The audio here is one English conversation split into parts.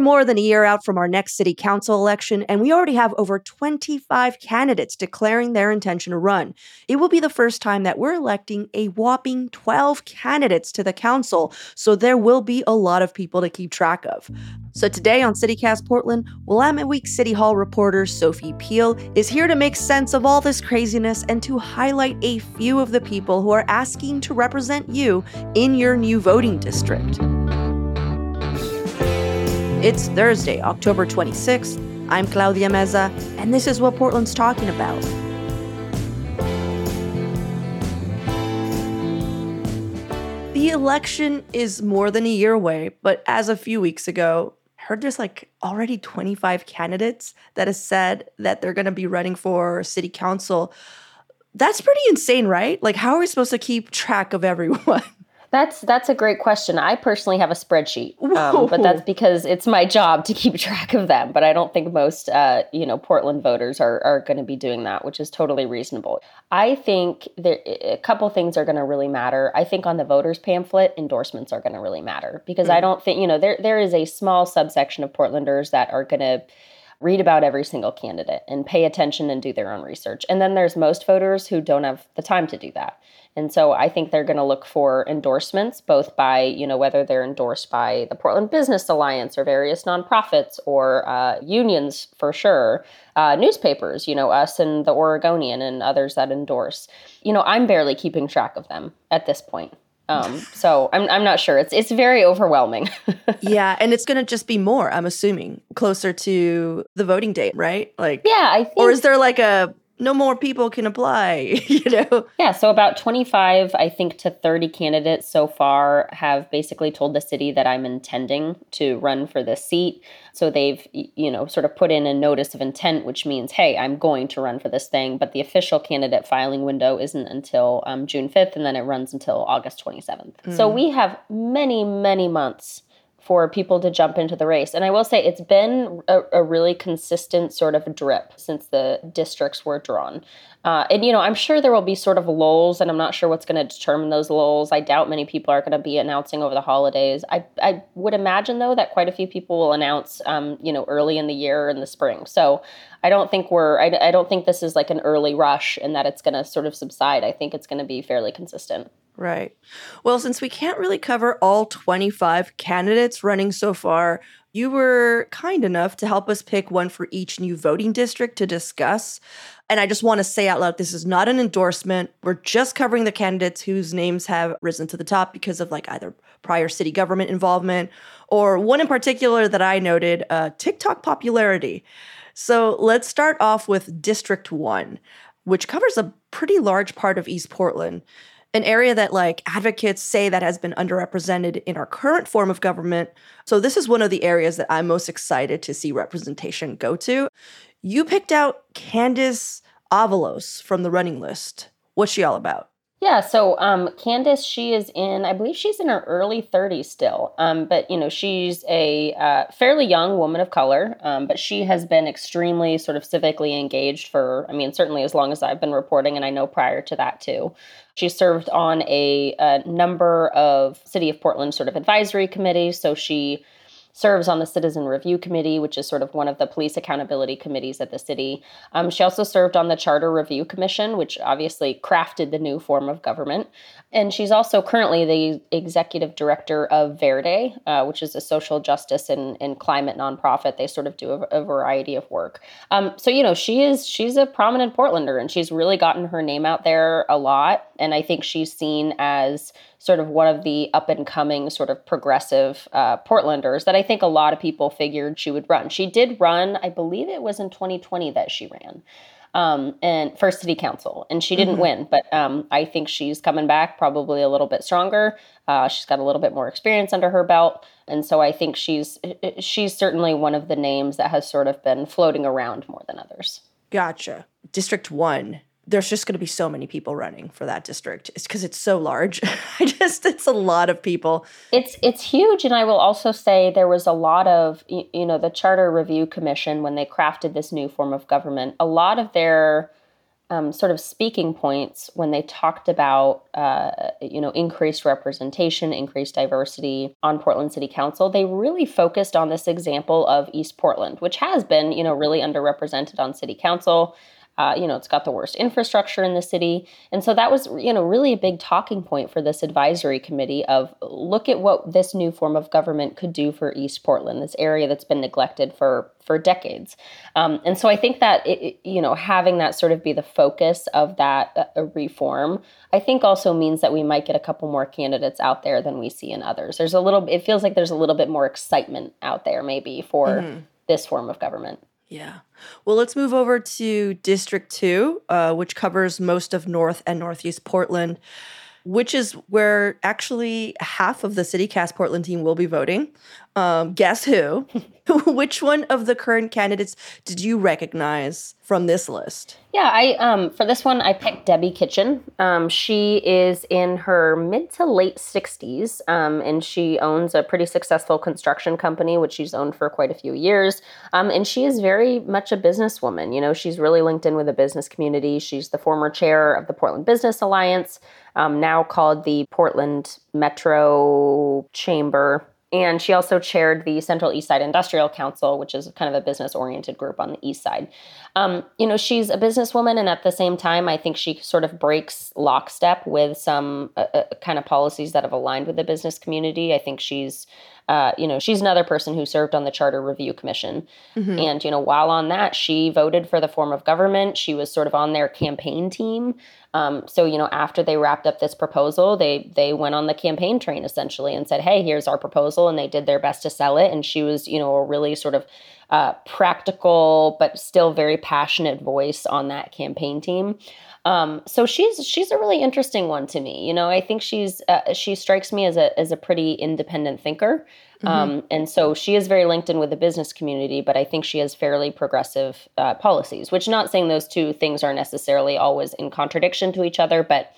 We're more than a year out from our next city council election, and we already have over 25 candidates declaring their intention to run. It will be the first time that we're electing a whopping 12 candidates to the council, so there will be a lot of people to keep track of. So today on CityCast Portland, Willamette Week City Hall reporter Sophie Peel is here to make sense of all this craziness and to highlight a few of the people who are asking to represent you in your new voting district. It's Thursday, October 26th. I'm Claudia Meza, and this is what Portland's talking about. The election is more than a year away, but as a few weeks ago, I heard there's like already 25 candidates that have said that they're going to be running for city council. That's pretty insane, right? Like, how are we supposed to keep track of everyone? That's that's a great question. I personally have a spreadsheet, um, but that's because it's my job to keep track of them. But I don't think most, uh, you know, Portland voters are are going to be doing that, which is totally reasonable. I think there a couple things are going to really matter. I think on the voters pamphlet, endorsements are going to really matter because mm. I don't think you know there there is a small subsection of Portlanders that are going to read about every single candidate and pay attention and do their own research. And then there's most voters who don't have the time to do that. And so I think they're going to look for endorsements, both by, you know, whether they're endorsed by the Portland Business Alliance or various nonprofits or uh, unions for sure, uh, newspapers, you know, us and the Oregonian and others that endorse. You know, I'm barely keeping track of them at this point. Um, so I'm I'm not sure. It's it's very overwhelming. yeah, and it's gonna just be more. I'm assuming closer to the voting date, right? Like yeah, I think. Or is there like a no more people can apply, you know? Yeah, so about 25, I think, to 30 candidates so far have basically told the city that I'm intending to run for this seat. So they've, you know, sort of put in a notice of intent, which means, hey, I'm going to run for this thing. But the official candidate filing window isn't until um, June 5th, and then it runs until August 27th. Mm. So we have many, many months for people to jump into the race. And I will say it's been a, a really consistent sort of drip since the districts were drawn. Uh, and, you know, I'm sure there will be sort of lulls, and I'm not sure what's going to determine those lulls. I doubt many people are going to be announcing over the holidays. I, I would imagine, though, that quite a few people will announce, um, you know, early in the year in the spring. So I don't think we're, I, I don't think this is like an early rush and that it's going to sort of subside. I think it's going to be fairly consistent. Right. Well, since we can't really cover all 25 candidates running so far, you were kind enough to help us pick one for each new voting district to discuss. And I just want to say out loud this is not an endorsement. We're just covering the candidates whose names have risen to the top because of like either prior city government involvement or one in particular that I noted uh, TikTok popularity. So let's start off with District 1, which covers a pretty large part of East Portland an area that like advocates say that has been underrepresented in our current form of government. So this is one of the areas that I'm most excited to see representation go to. You picked out Candace Avalos from the running list. What's she all about? Yeah, so um, Candace, she is in, I believe she's in her early 30s still. Um, but, you know, she's a uh, fairly young woman of color, um, but she has been extremely sort of civically engaged for, I mean, certainly as long as I've been reporting, and I know prior to that too. She served on a, a number of City of Portland sort of advisory committees. So she serves on the Citizen Review Committee, which is sort of one of the police accountability committees at the city. Um, she also served on the Charter Review Commission, which obviously crafted the new form of government. And she's also currently the executive director of Verde, uh, which is a social justice and, and climate nonprofit. They sort of do a, a variety of work. Um, so you know, she is she's a prominent Portlander, and she's really gotten her name out there a lot. And I think she's seen as sort of one of the up and coming sort of progressive uh, Portlanders that I think a lot of people figured she would run. She did run, I believe it was in 2020 that she ran um, and for city council, and she didn't mm-hmm. win. But um, I think she's coming back probably a little bit stronger. Uh, she's got a little bit more experience under her belt, and so I think she's she's certainly one of the names that has sort of been floating around more than others. Gotcha. District one there's just going to be so many people running for that district. It's because it's so large. I just it's a lot of people. It's it's huge, and I will also say there was a lot of you know the Charter Review Commission when they crafted this new form of government. A lot of their um, sort of speaking points when they talked about uh, you know increased representation, increased diversity on Portland City Council. They really focused on this example of East Portland, which has been you know really underrepresented on City Council. Uh, you know, it's got the worst infrastructure in the city. And so that was, you know, really a big talking point for this advisory committee of look at what this new form of government could do for East Portland, this area that's been neglected for for decades. Um, and so I think that, it, you know, having that sort of be the focus of that uh, reform, I think also means that we might get a couple more candidates out there than we see in others. There's a little, it feels like there's a little bit more excitement out there maybe for mm-hmm. this form of government. Yeah. Well, let's move over to District 2, uh, which covers most of North and Northeast Portland, which is where actually half of the CityCast Portland team will be voting. Um, guess who? Which one of the current candidates did you recognize from this list? Yeah, I um, for this one I picked Debbie Kitchen. Um, she is in her mid to late sixties, um, and she owns a pretty successful construction company, which she's owned for quite a few years. Um, and she is very much a businesswoman. You know, she's really linked in with the business community. She's the former chair of the Portland Business Alliance, um, now called the Portland Metro Chamber and she also chaired the Central East Side Industrial Council, which is kind of a business oriented group on the East Side. Um, you know, she's a businesswoman, and at the same time, I think she sort of breaks lockstep with some uh, uh, kind of policies that have aligned with the business community. I think she's uh, you know, she's another person who served on the Charter Review Commission. Mm-hmm. And, you know, while on that, she voted for the form of government. She was sort of on their campaign team. Um, so, you know, after they wrapped up this proposal, they they went on the campaign train essentially and said, hey, here's our proposal. And they did their best to sell it. And she was, you know, a really sort of uh, practical, but still very passionate voice on that campaign team. Um, so she's she's a really interesting one to me. You know, I think she's uh, she strikes me as a as a pretty independent thinker. Mm-hmm. Um, and so she is very linked in with the business community, but I think she has fairly progressive uh, policies. Which, not saying those two things are necessarily always in contradiction to each other, but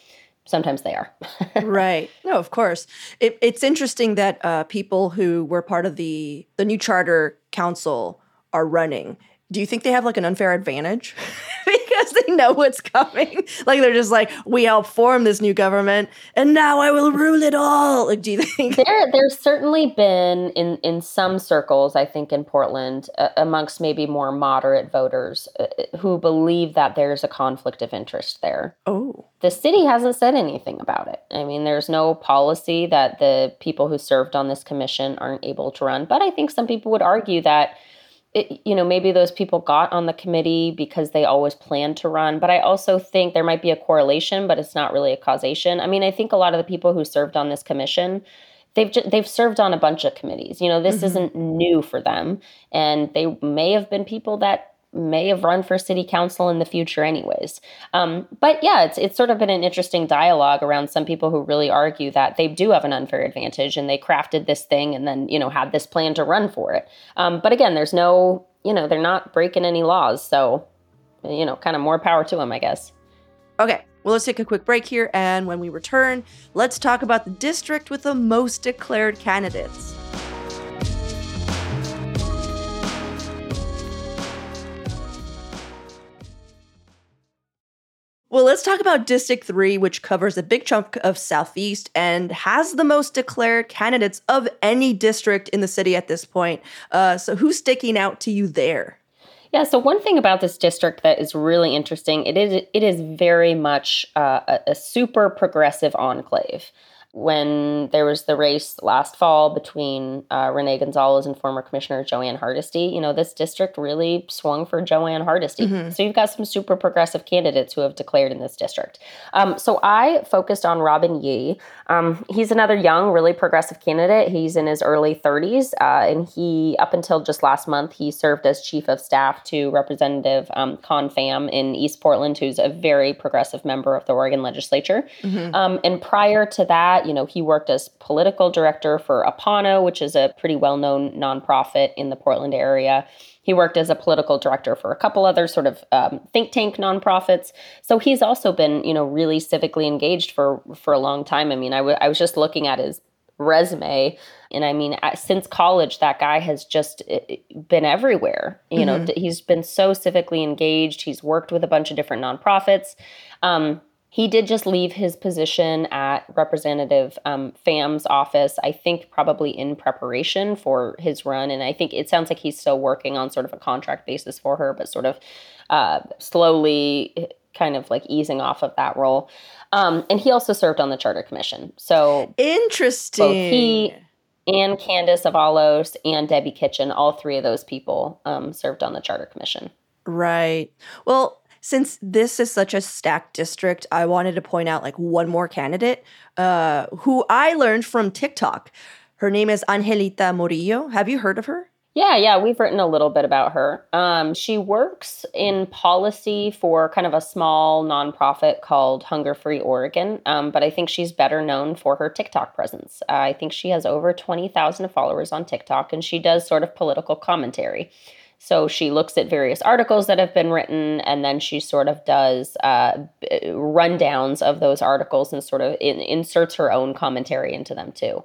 sometimes they are. right. No, of course. It, it's interesting that uh, people who were part of the the new charter council are running. Do you think they have like an unfair advantage? because they know what's coming. Like they're just like, we help form this new government, and now I will rule it all. Like, do you think there? There's certainly been in in some circles, I think, in Portland, uh, amongst maybe more moderate voters, uh, who believe that there's a conflict of interest there. Oh, the city hasn't said anything about it. I mean, there's no policy that the people who served on this commission aren't able to run. But I think some people would argue that it, you know, maybe those people got on the committee because they always planned to run. But I also think there might be a correlation, but it's not really a causation. I mean, I think a lot of the people who served on this commission, they've just, they've served on a bunch of committees. You know, this mm-hmm. isn't new for them, and they may have been people that may have run for city council in the future anyways. Um, but yeah it's, it's sort of been an interesting dialogue around some people who really argue that they do have an unfair advantage and they crafted this thing and then you know had this plan to run for it. Um, but again there's no you know they're not breaking any laws. So you know kind of more power to them i guess. Okay well, let's take a quick break here, and when we return, let's talk about the district with the most declared candidates. Well, let's talk about District 3, which covers a big chunk of Southeast and has the most declared candidates of any district in the city at this point. Uh, so, who's sticking out to you there? Yeah, so one thing about this district that is really interesting, it is it is very much uh, a, a super progressive enclave. When there was the race last fall between uh, Rene Gonzalez and former Commissioner Jo Ann Hardesty, you know, this district really swung for Jo Ann Hardesty. Mm-hmm. So you've got some super progressive candidates who have declared in this district. Um, so I focused on Robin Ye. Um, he's another young, really progressive candidate. He's in his early 30s, uh, and he, up until just last month, he served as chief of staff to Representative um, Khanh Pham in East Portland, who's a very progressive member of the Oregon legislature. Mm-hmm. Um, and prior to that, you know, he worked as political director for Apano, which is a pretty well known nonprofit in the Portland area. He worked as a political director for a couple other sort of um, think tank nonprofits. So he's also been, you know, really civically engaged for for a long time. I mean, I, w- I was just looking at his resume and i mean since college that guy has just been everywhere you mm-hmm. know he's been so civically engaged he's worked with a bunch of different nonprofits um, he did just leave his position at Representative um, Pham's office, I think probably in preparation for his run. And I think it sounds like he's still working on sort of a contract basis for her, but sort of uh, slowly eh, kind of like easing off of that role. Um, and he also served on the Charter Commission. So interesting. Both he and Candace Avalos and Debbie Kitchen, all three of those people um, served on the Charter Commission. Right. Well, since this is such a stacked district, I wanted to point out like one more candidate uh, who I learned from TikTok. Her name is Angelita Morillo. Have you heard of her? Yeah, yeah, we've written a little bit about her. Um, she works in policy for kind of a small nonprofit called Hunger Free Oregon, um, but I think she's better known for her TikTok presence. Uh, I think she has over 20,000 followers on TikTok, and she does sort of political commentary. So she looks at various articles that have been written, and then she sort of does uh, rundowns of those articles and sort of in, inserts her own commentary into them too.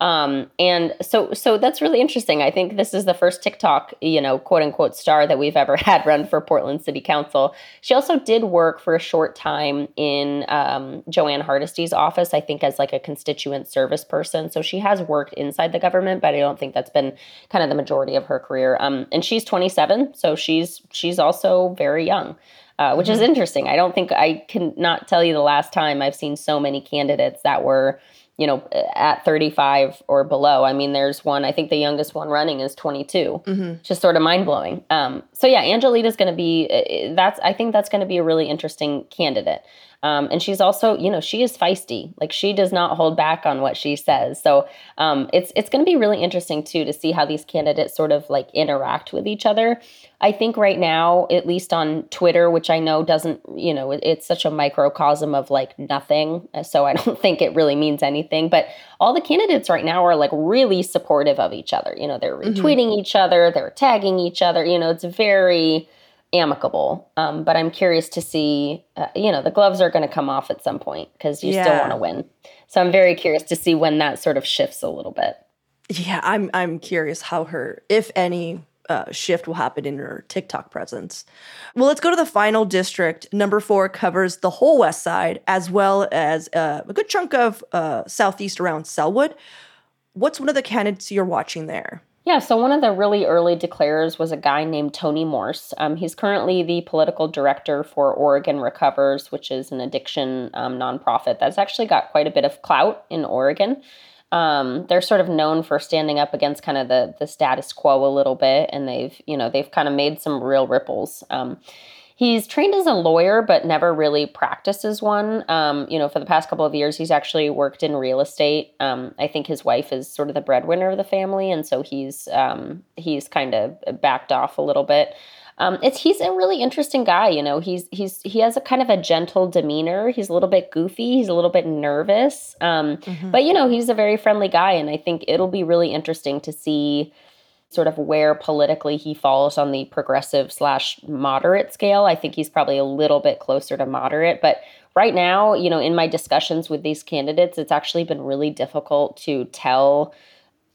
Um, and so, so that's really interesting. I think this is the first TikTok, you know, quote unquote star that we've ever had run for Portland City Council. She also did work for a short time in um, Jo Ann Hardesty's office, I think, as like a constituent service person. So she has worked inside the government, but I don't think that's been kind of the majority of her career. Um, and she's 27, so she's she's also very young. Uh, which mm-hmm. is interesting. I don't think I can not tell you the last time I've seen so many candidates that were you know, at 35 or below. I mean, there's one, I think the youngest one running is 22. Mm-hmm. Just sort of mind blowing. Um, so yeah, Angelita's going to be, uh, that's, I think that's going to be a really interesting candidate. Um, and she's also, you know, she is feisty. Like she does not hold back on what she says. So um, it's it's going to be really interesting too to see how these candidates sort of like interact with each other. I think right now, at least on Twitter, which I know doesn't, you know, it's such a microcosm of like nothing. So I don't think it really means anything. But all the candidates right now are like really supportive of each other. You know, they're mm-hmm. retweeting mm-hmm. each other, they're tagging each other. You know, it's very amicable. Um, but I'm curious to see, uh, you know, the gloves are going to come off at some point because you yeah. still want to win. So I'm very curious to see when that sort of shifts a little bit. Yeah, I'm I'm curious how her, if any, uh, shift will happen in her TikTok presence. Well, let's go to the final district. Number four covers the whole West Side as well as uh, a good chunk of uh, southeast around Sellwood. What's one of the candidates you're watching there? Yeah, so one of the really early declarers was a guy named Tony Morse. Um, he's currently the political director for Oregon Recovers, which is an addiction um, nonprofit that's actually got quite a bit of clout in Oregon. Um, they're sort of known for standing up against kind of the the status quo a little bit, and they've you know they've kind of made some real ripples. Um, He's trained as a lawyer, but never really practiced as one. Um, you know, for the past couple of years, he's actually worked in real estate. Um, I think his wife is sort of the breadwinner of the family, and so he's um, he's kind of backed off a little bit. Um, it's he's a really interesting guy. You know, he's he's he has a kind of a gentle demeanor. He's a little bit goofy. He's a little bit nervous, um, mm-hmm. but you know, he's a very friendly guy, and I think it'll be really interesting to see sort of where politically he falls on the progressive slash moderate scale. I think he's probably a little bit closer to moderate. But right now, you know, in my discussions with these candidates, it's actually been really difficult to tell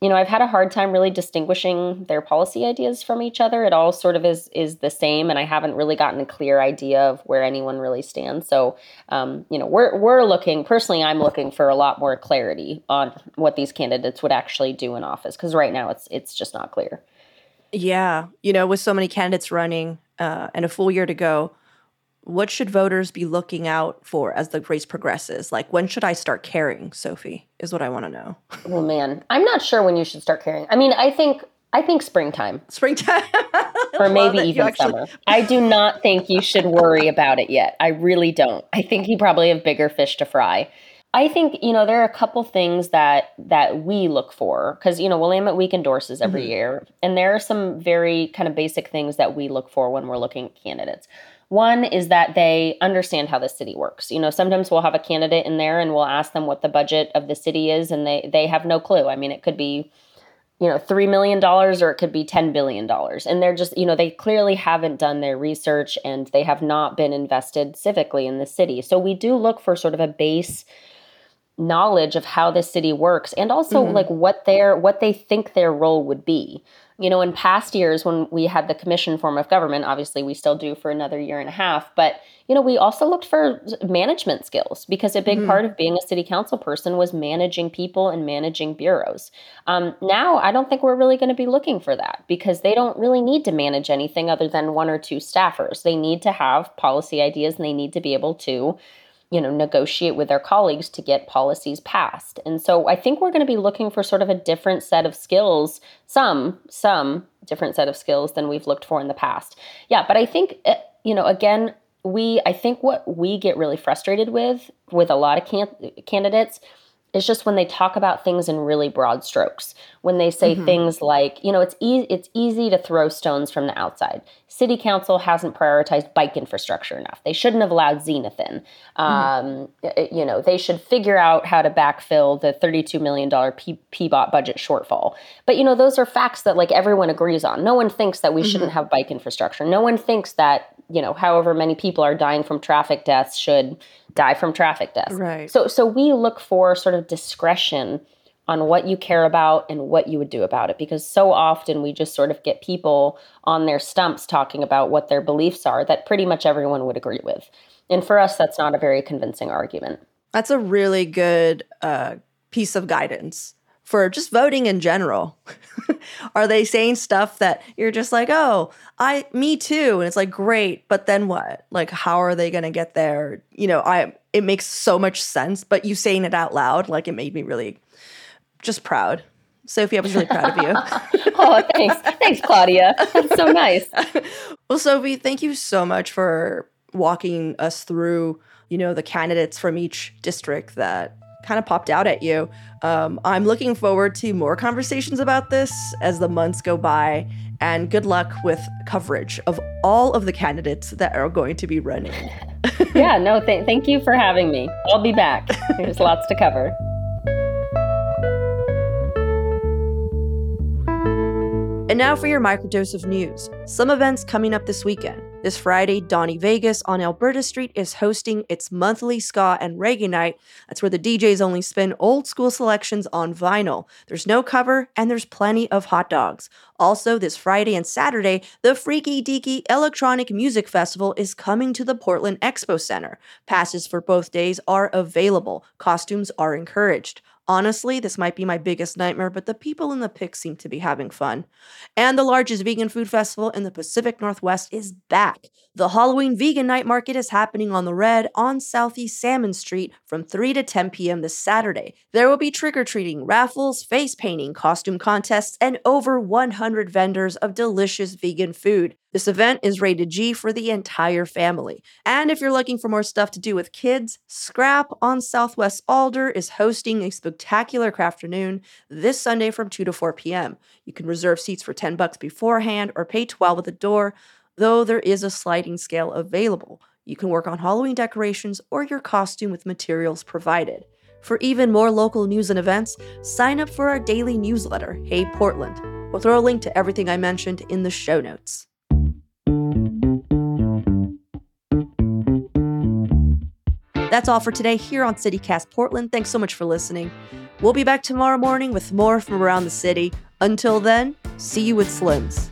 you know, I've had a hard time really distinguishing their policy ideas from each other. It all sort of is is the same, and I haven't really gotten a clear idea of where anyone really stands. So, um, you know, we're we're looking personally. I'm looking for a lot more clarity on what these candidates would actually do in office because right now it's it's just not clear. Yeah, you know, with so many candidates running uh, and a full year to go, what should voters be looking out for as the race progresses? Like, when should I start caring, Sophie? Is what I want to know. Oh man, I'm not sure when you should start caring. I mean, I think I think springtime. Springtime. or maybe even actually... summer. I do not think you should worry about it yet. I really don't. I think you probably have bigger fish to fry. I think you know there are a couple things that that we look for because you know Willamette Week endorses every mm-hmm. year, and there are some very kind of basic things that we look for when we're looking at candidates. One is that they understand how the city works. You know, sometimes we'll have a candidate in there and we'll ask them what the budget of the city is, and they they have no clue. I mean, it could be you know, $3 million or it could be $10 billion. And they're just, you know, they clearly haven't done their research and they have not been invested civically in the city. So we do look for sort of a base knowledge of how the city works and also mm-hmm. like what their what they think their role would be you know in past years when we had the commission form of government obviously we still do for another year and a half but you know we also looked for management skills because a big mm-hmm. part of being a city council person was managing people and managing bureaus um, now i don't think we're really going to be looking for that because they don't really need to manage anything other than one or two staffers they need to have policy ideas and they need to be able to you know negotiate with their colleagues to get policies passed. And so i think we're going to be looking for sort of a different set of skills some some different set of skills than we've looked for in the past. Yeah but i think eh, you know again we i think what we get really frustrated with with a lot of can- candidates is just when they talk about things in really broad strokes. When they say mm-hmm. things like, you know, it's easy it's easy to throw stones from the outside. City council hasn't prioritized bike infrastructure enough. They shouldn't have allowed Zenith in. Mm-hmm. Um, you know, they should figure out how to backfill the $32 million P- PBOT budget shortfall. But, you know, those are facts that like everyone agrees on. No one thinks that we mm-hmm. shouldn't have bike infrastructure. No one thinks that, you know, however many people are dying from traffic deaths should die from traffic deaths. Right. So so we look for sort of discretion on what you care about and what you would do about it because so often we just sort of get people on their stumps talking about what their beliefs are that pretty much everyone would agree with. And for us that's not a very convincing argument. That's a really good uh, piece of guidance for just voting in general? Are they saying stuff that you're just like, oh, I, me too, and it's like great, but then what? Like, how are they going to get there? You know, I, it makes so much sense, but you saying it out loud, like, it made me really just proud. Sophie, I was really proud of you. oh, thanks. Thanks, Claudia. That's so nice. well, Sophie, thank you so much for walking us through, you know, the candidates from each district that kind of popped out at you. Um, I'm looking forward to more conversations about this as the months go by. And good luck with coverage of all of the candidates that are going to be running. yeah, no, th- thank you for having me. I'll be back. There's lots to cover. And now for your microdose of news. Some events coming up this weekend. This Friday, Donnie Vegas on Alberta Street is hosting its monthly ska and reggae night. That's where the DJs only spin old school selections on vinyl. There's no cover and there's plenty of hot dogs. Also, this Friday and Saturday, the Freaky Deaky Electronic Music Festival is coming to the Portland Expo Center. Passes for both days are available. Costumes are encouraged. Honestly, this might be my biggest nightmare, but the people in the pic seem to be having fun. And the largest vegan food festival in the Pacific Northwest is back. The Halloween Vegan Night Market is happening on the Redd on Southeast Salmon Street from 3 to 10 p.m. this Saturday. There will be trick or treating, raffles, face painting, costume contests, and over 100 vendors of delicious vegan food. This event is rated G for the entire family. And if you're looking for more stuff to do with kids, Scrap on Southwest Alder is hosting a spectacular craft afternoon this Sunday from 2 to 4 p.m. You can reserve seats for 10 bucks beforehand or pay 12 at the door, though there is a sliding scale available. You can work on Halloween decorations or your costume with materials provided. For even more local news and events, sign up for our daily newsletter, Hey Portland. We'll throw a link to everything I mentioned in the show notes. That's all for today here on CityCast Portland. Thanks so much for listening. We'll be back tomorrow morning with more from around the city. Until then, see you with Slims.